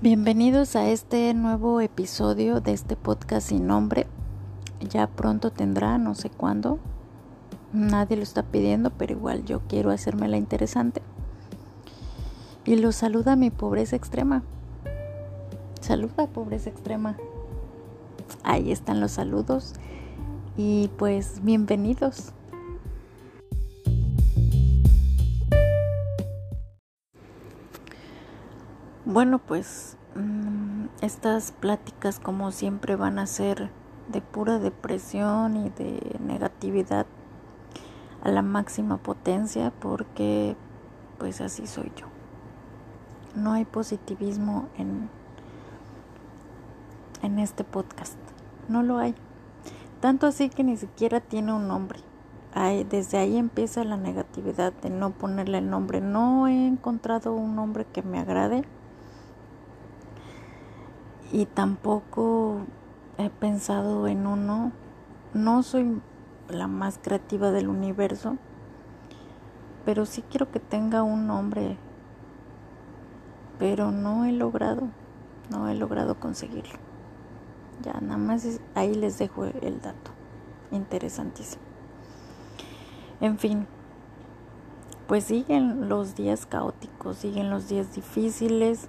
Bienvenidos a este nuevo episodio de este podcast sin nombre. Ya pronto tendrá, no sé cuándo. Nadie lo está pidiendo, pero igual yo quiero hacerme la interesante. Y lo saluda mi pobreza extrema. Saluda pobreza extrema. Ahí están los saludos. Y pues bienvenidos. Bueno, pues mm, estas pláticas como siempre van a ser de pura depresión y de negatividad a la máxima potencia porque pues así soy yo. No hay positivismo en, en este podcast. No lo hay. Tanto así que ni siquiera tiene un nombre. desde ahí empieza la negatividad de no ponerle el nombre. No he encontrado un nombre que me agrade y tampoco he pensado en uno. No soy la más creativa del universo, pero sí quiero que tenga un nombre. Pero no he logrado, no he logrado conseguirlo. Ya, nada más ahí les dejo el dato. Interesantísimo. En fin, pues siguen los días caóticos, siguen los días difíciles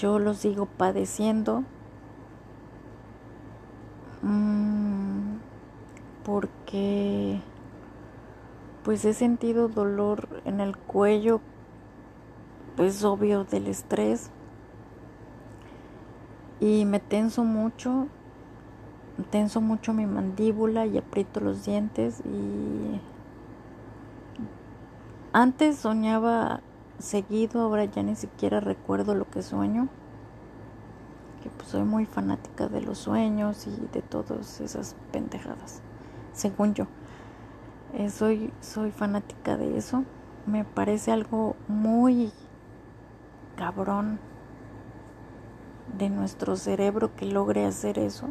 yo lo sigo padeciendo. Mm, porque pues he sentido dolor en el cuello pues obvio del estrés. Y me tenso mucho tenso mucho mi mandíbula y aprieto los dientes y antes soñaba seguido, ahora ya ni siquiera recuerdo lo que sueño. Que pues soy muy fanática de los sueños y de todas esas pendejadas, según yo. Eh, soy, soy fanática de eso. Me parece algo muy cabrón de nuestro cerebro que logre hacer eso.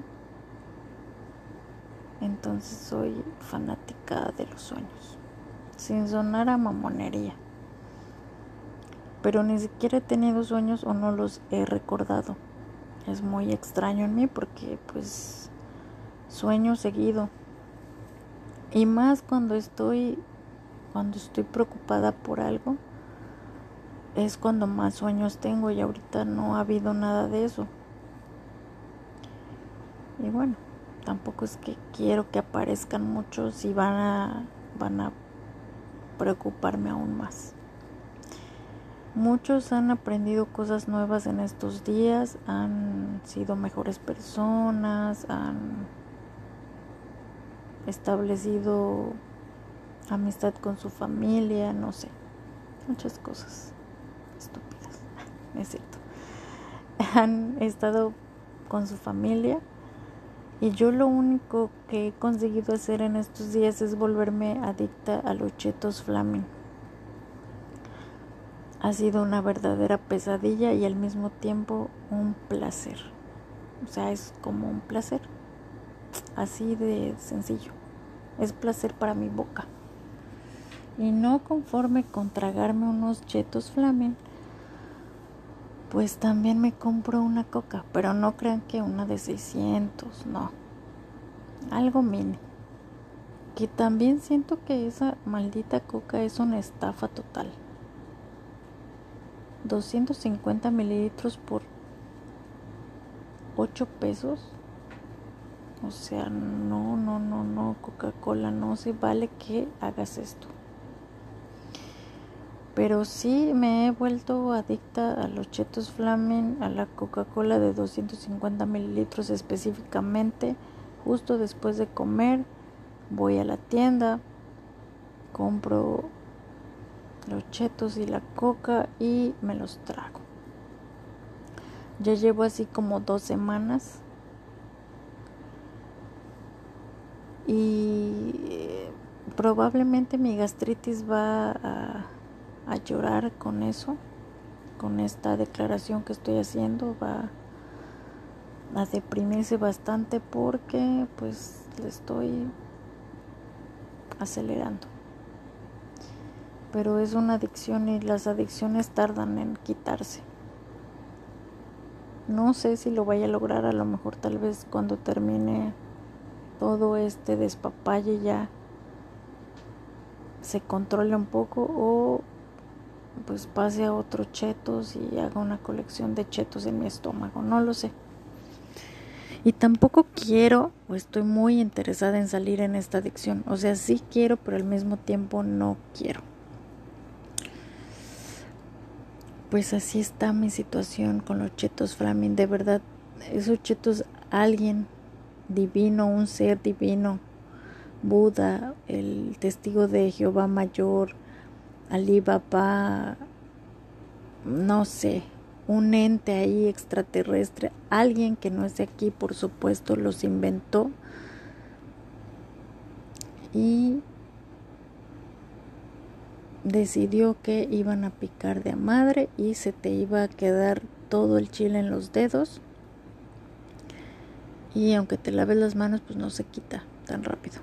Entonces soy fanática de los sueños. Sin sonar a mamonería pero ni siquiera he tenido sueños o no los he recordado. Es muy extraño en mí porque pues sueño seguido. Y más cuando estoy cuando estoy preocupada por algo es cuando más sueños tengo y ahorita no ha habido nada de eso. Y bueno, tampoco es que quiero que aparezcan muchos y van a van a preocuparme aún más. Muchos han aprendido cosas nuevas en estos días, han sido mejores personas, han establecido amistad con su familia, no sé, muchas cosas estúpidas, es cierto. Han estado con su familia y yo lo único que he conseguido hacer en estos días es volverme adicta a los chetos flaming ha sido una verdadera pesadilla y al mismo tiempo un placer. O sea, es como un placer. Así de sencillo. Es placer para mi boca. Y no conforme con tragarme unos chetos flamen, pues también me compro una coca. Pero no crean que una de 600, no. Algo mini. Que también siento que esa maldita coca es una estafa total. 250 mililitros por 8 pesos. O sea, no, no, no, no, Coca-Cola, no se vale que hagas esto. Pero sí me he vuelto adicta a los chetos flamen, a la Coca-Cola de 250 mililitros específicamente. Justo después de comer, voy a la tienda, compro los chetos y la coca y me los trago. Ya llevo así como dos semanas. Y eh, probablemente mi gastritis va a, a llorar con eso, con esta declaración que estoy haciendo, va a deprimirse bastante porque pues le estoy acelerando pero es una adicción y las adicciones tardan en quitarse. No sé si lo vaya a lograr, a lo mejor tal vez cuando termine todo este despapalle ya se controle un poco o pues pase a otros chetos y haga una colección de chetos en mi estómago, no lo sé. Y tampoco quiero o estoy muy interesada en salir en esta adicción. O sea, sí quiero, pero al mismo tiempo no quiero. Pues así está mi situación con los chetos Flaming. De verdad, esos chetos, alguien divino, un ser divino, Buda, el testigo de Jehová mayor, Ali Baba, no sé, un ente ahí extraterrestre, alguien que no es de aquí, por supuesto, los inventó y decidió que iban a picar de a madre y se te iba a quedar todo el chile en los dedos y aunque te laves las manos pues no se quita tan rápido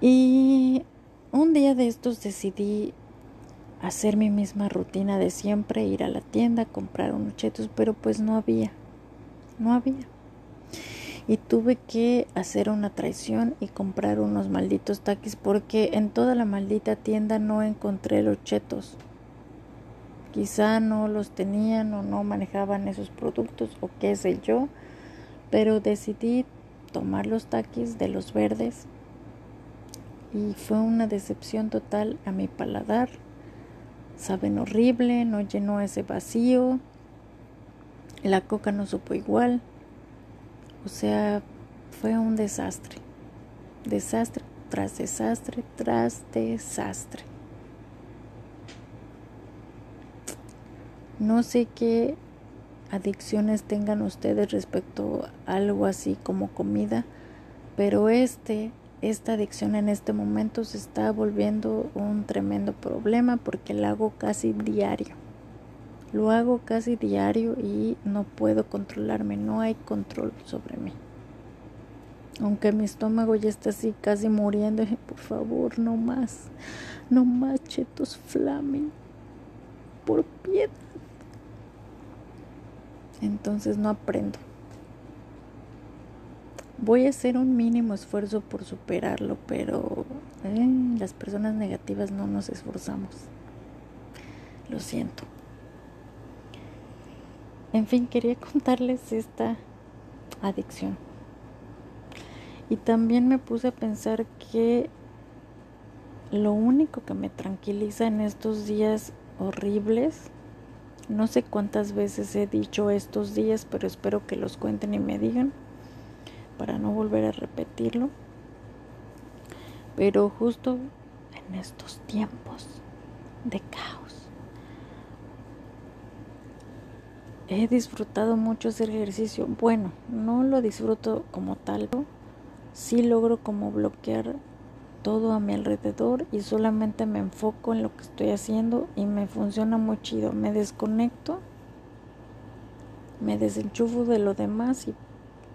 y un día de estos decidí hacer mi misma rutina de siempre, ir a la tienda, comprar unos chetos, pero pues no había, no había. Y tuve que hacer una traición y comprar unos malditos taquis porque en toda la maldita tienda no encontré los chetos. Quizá no los tenían o no manejaban esos productos o qué sé yo, pero decidí tomar los taquis de los verdes y fue una decepción total a mi paladar saben horrible, no llenó ese vacío, la coca no supo igual, o sea, fue un desastre, desastre tras desastre tras desastre. No sé qué adicciones tengan ustedes respecto a algo así como comida, pero este esta adicción en este momento se está volviendo un tremendo problema porque la hago casi diario. Lo hago casi diario y no puedo controlarme, no hay control sobre mí. Aunque mi estómago ya está así casi muriendo, por favor, no más, no más chetos flamen, por piedad. Entonces no aprendo. Voy a hacer un mínimo esfuerzo por superarlo, pero eh, las personas negativas no nos esforzamos. Lo siento. En fin, quería contarles esta adicción. Y también me puse a pensar que lo único que me tranquiliza en estos días horribles, no sé cuántas veces he dicho estos días, pero espero que los cuenten y me digan para no volver a repetirlo. Pero justo en estos tiempos de caos, he disfrutado mucho hacer ejercicio. Bueno, no lo disfruto como tal, sí logro como bloquear todo a mi alrededor y solamente me enfoco en lo que estoy haciendo y me funciona muy chido. Me desconecto, me desenchufo de lo demás y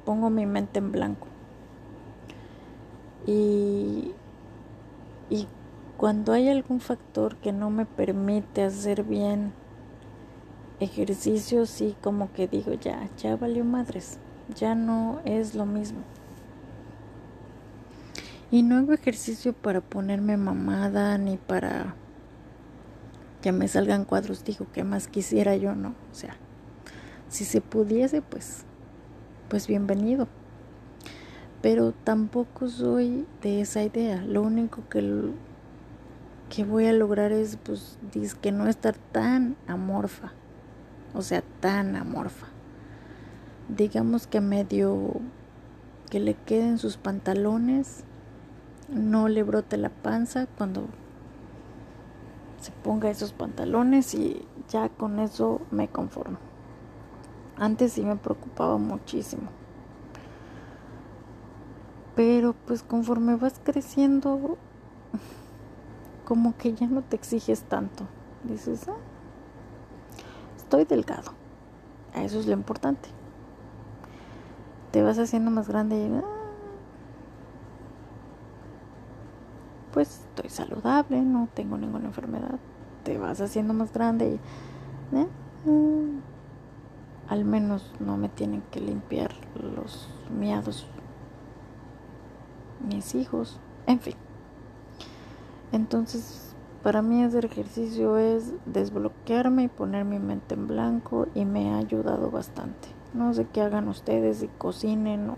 pongo mi mente en blanco. Y, y cuando hay algún factor que no me permite hacer bien ejercicio, sí como que digo, ya, ya valió madres, ya no es lo mismo. Y no hago ejercicio para ponerme mamada ni para que me salgan cuadros, digo, que más quisiera yo, no. O sea, si se pudiese, pues pues bienvenido. Pero tampoco soy de esa idea. Lo único que, que voy a lograr es, pues, que no estar tan amorfa. O sea, tan amorfa. Digamos que medio que le queden sus pantalones, no le brote la panza cuando se ponga esos pantalones y ya con eso me conformo. Antes sí me preocupaba muchísimo. Pero pues conforme vas creciendo, como que ya no te exiges tanto. Dices, ah, estoy delgado. Eso es lo importante. Te vas haciendo más grande y ah, pues estoy saludable, no tengo ninguna enfermedad. Te vas haciendo más grande y... ¿eh? al menos no me tienen que limpiar los miados mis hijos, en fin. Entonces, para mí ese ejercicio es desbloquearme y poner mi mente en blanco y me ha ayudado bastante. No sé qué hagan ustedes, si cocinen o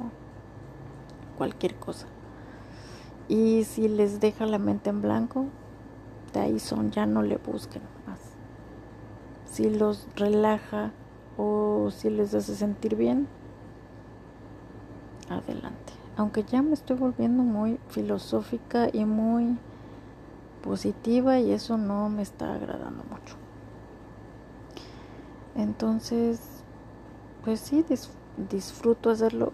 cualquier cosa. Y si les deja la mente en blanco, de ahí son, ya no le busquen más. Si los relaja o si les hace sentir bien, adelante. Aunque ya me estoy volviendo muy filosófica y muy positiva y eso no me está agradando mucho. Entonces, pues sí, disfruto hacerlo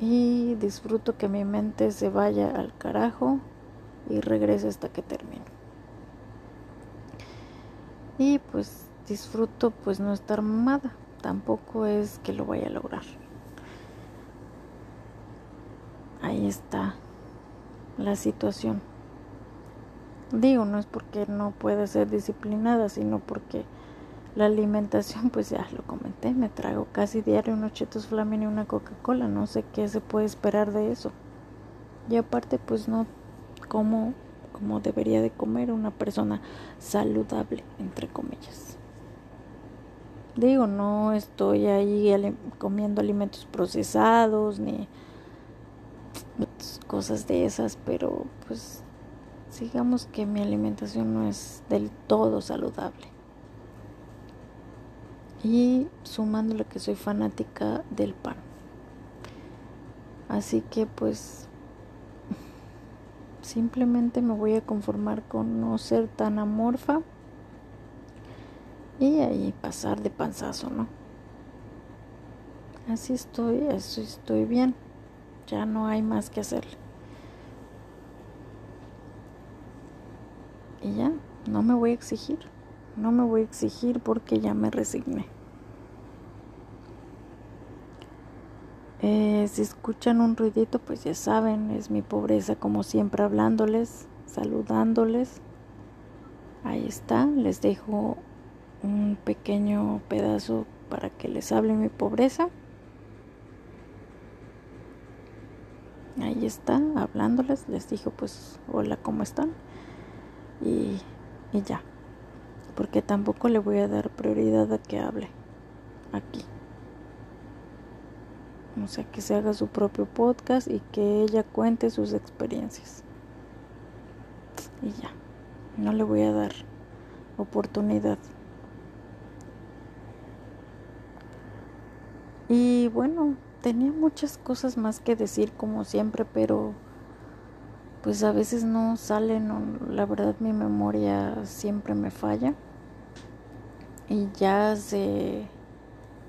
y disfruto que mi mente se vaya al carajo y regrese hasta que termine. Y pues disfruto pues no estar mamada, tampoco es que lo vaya a lograr. Ahí está la situación. Digo, no es porque no pueda ser disciplinada, sino porque la alimentación, pues ya lo comenté, me trago casi diario unos chetos flamin y una Coca-Cola, no sé qué se puede esperar de eso. Y aparte, pues no como como debería de comer una persona saludable, entre comillas. Digo, no estoy ahí comiendo alimentos procesados ni cosas de esas, pero pues digamos que mi alimentación no es del todo saludable. Y sumándole que soy fanática del pan. Así que pues simplemente me voy a conformar con no ser tan amorfa y ahí pasar de panzazo, ¿no? Así estoy, así estoy bien. Ya no hay más que hacerle. Y ya, no me voy a exigir. No me voy a exigir porque ya me resigné. Eh, si escuchan un ruidito, pues ya saben, es mi pobreza como siempre hablándoles, saludándoles. Ahí está, les dejo un pequeño pedazo para que les hable mi pobreza. Ahí está, hablándoles, les dijo pues hola, ¿cómo están? Y, y ya, porque tampoco le voy a dar prioridad a que hable aquí. O sea, que se haga su propio podcast y que ella cuente sus experiencias. Y ya, no le voy a dar oportunidad. Y bueno, tenía muchas cosas más que decir como siempre, pero pues a veces no salen, la verdad mi memoria siempre me falla. Y ya se,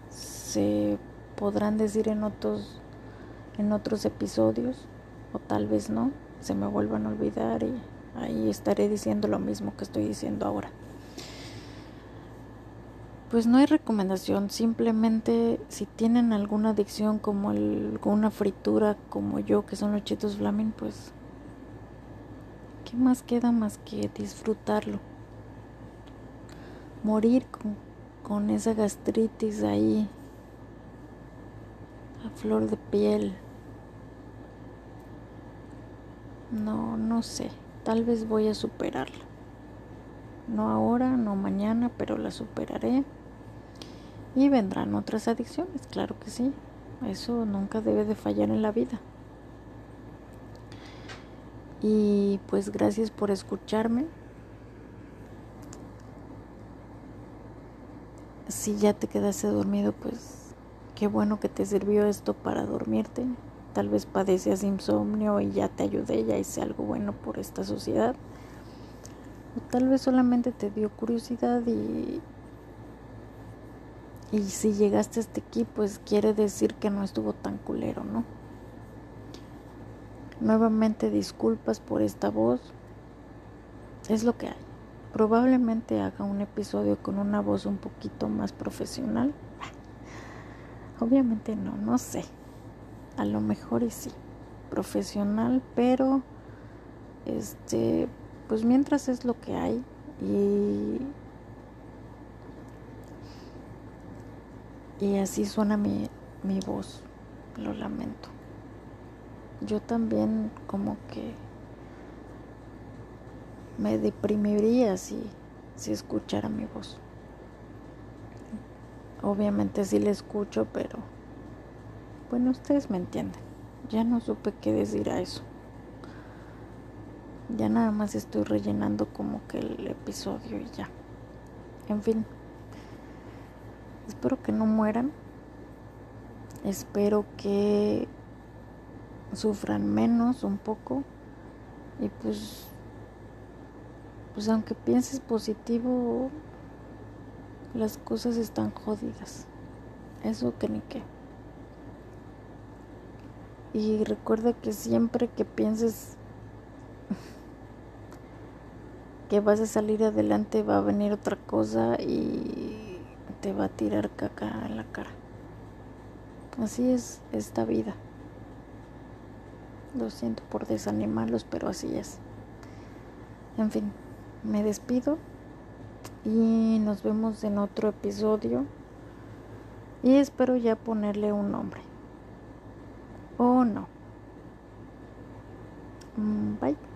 se podrán decir en otros en otros episodios o tal vez no, se me vuelvan a olvidar y ahí estaré diciendo lo mismo que estoy diciendo ahora. Pues no hay recomendación, simplemente si tienen alguna adicción como alguna fritura como yo, que son los chetos flamin, pues ¿qué más queda más que disfrutarlo? Morir con, con esa gastritis ahí flor de piel. No, no sé. Tal vez voy a superarla. No ahora, no mañana, pero la superaré. Y vendrán otras adicciones, claro que sí. Eso nunca debe de fallar en la vida. Y pues gracias por escucharme. Si ya te quedaste dormido, pues Qué bueno que te sirvió esto para dormirte. Tal vez padecías insomnio y ya te ayudé, ya hice algo bueno por esta sociedad. O tal vez solamente te dio curiosidad y, y si llegaste hasta aquí, pues quiere decir que no estuvo tan culero, ¿no? Nuevamente disculpas por esta voz. Es lo que hay. Probablemente haga un episodio con una voz un poquito más profesional Obviamente no, no sé. A lo mejor y sí. Profesional, pero este, pues mientras es lo que hay y Y así suena mi, mi voz, lo lamento. Yo también como que me deprimiría si, si escuchara mi voz. Obviamente sí la escucho, pero bueno, ustedes me entienden. Ya no supe qué decir a eso. Ya nada más estoy rellenando como que el episodio y ya. En fin. Espero que no mueran. Espero que sufran menos un poco. Y pues pues aunque pienses positivo, las cosas están jodidas. Eso que ni qué. Y recuerda que siempre que pienses que vas a salir adelante va a venir otra cosa y te va a tirar caca en la cara. Así es esta vida. Lo siento por desanimarlos, pero así es. En fin, me despido y nos vemos en otro episodio y espero ya ponerle un nombre. ¿O no? Mm, bye.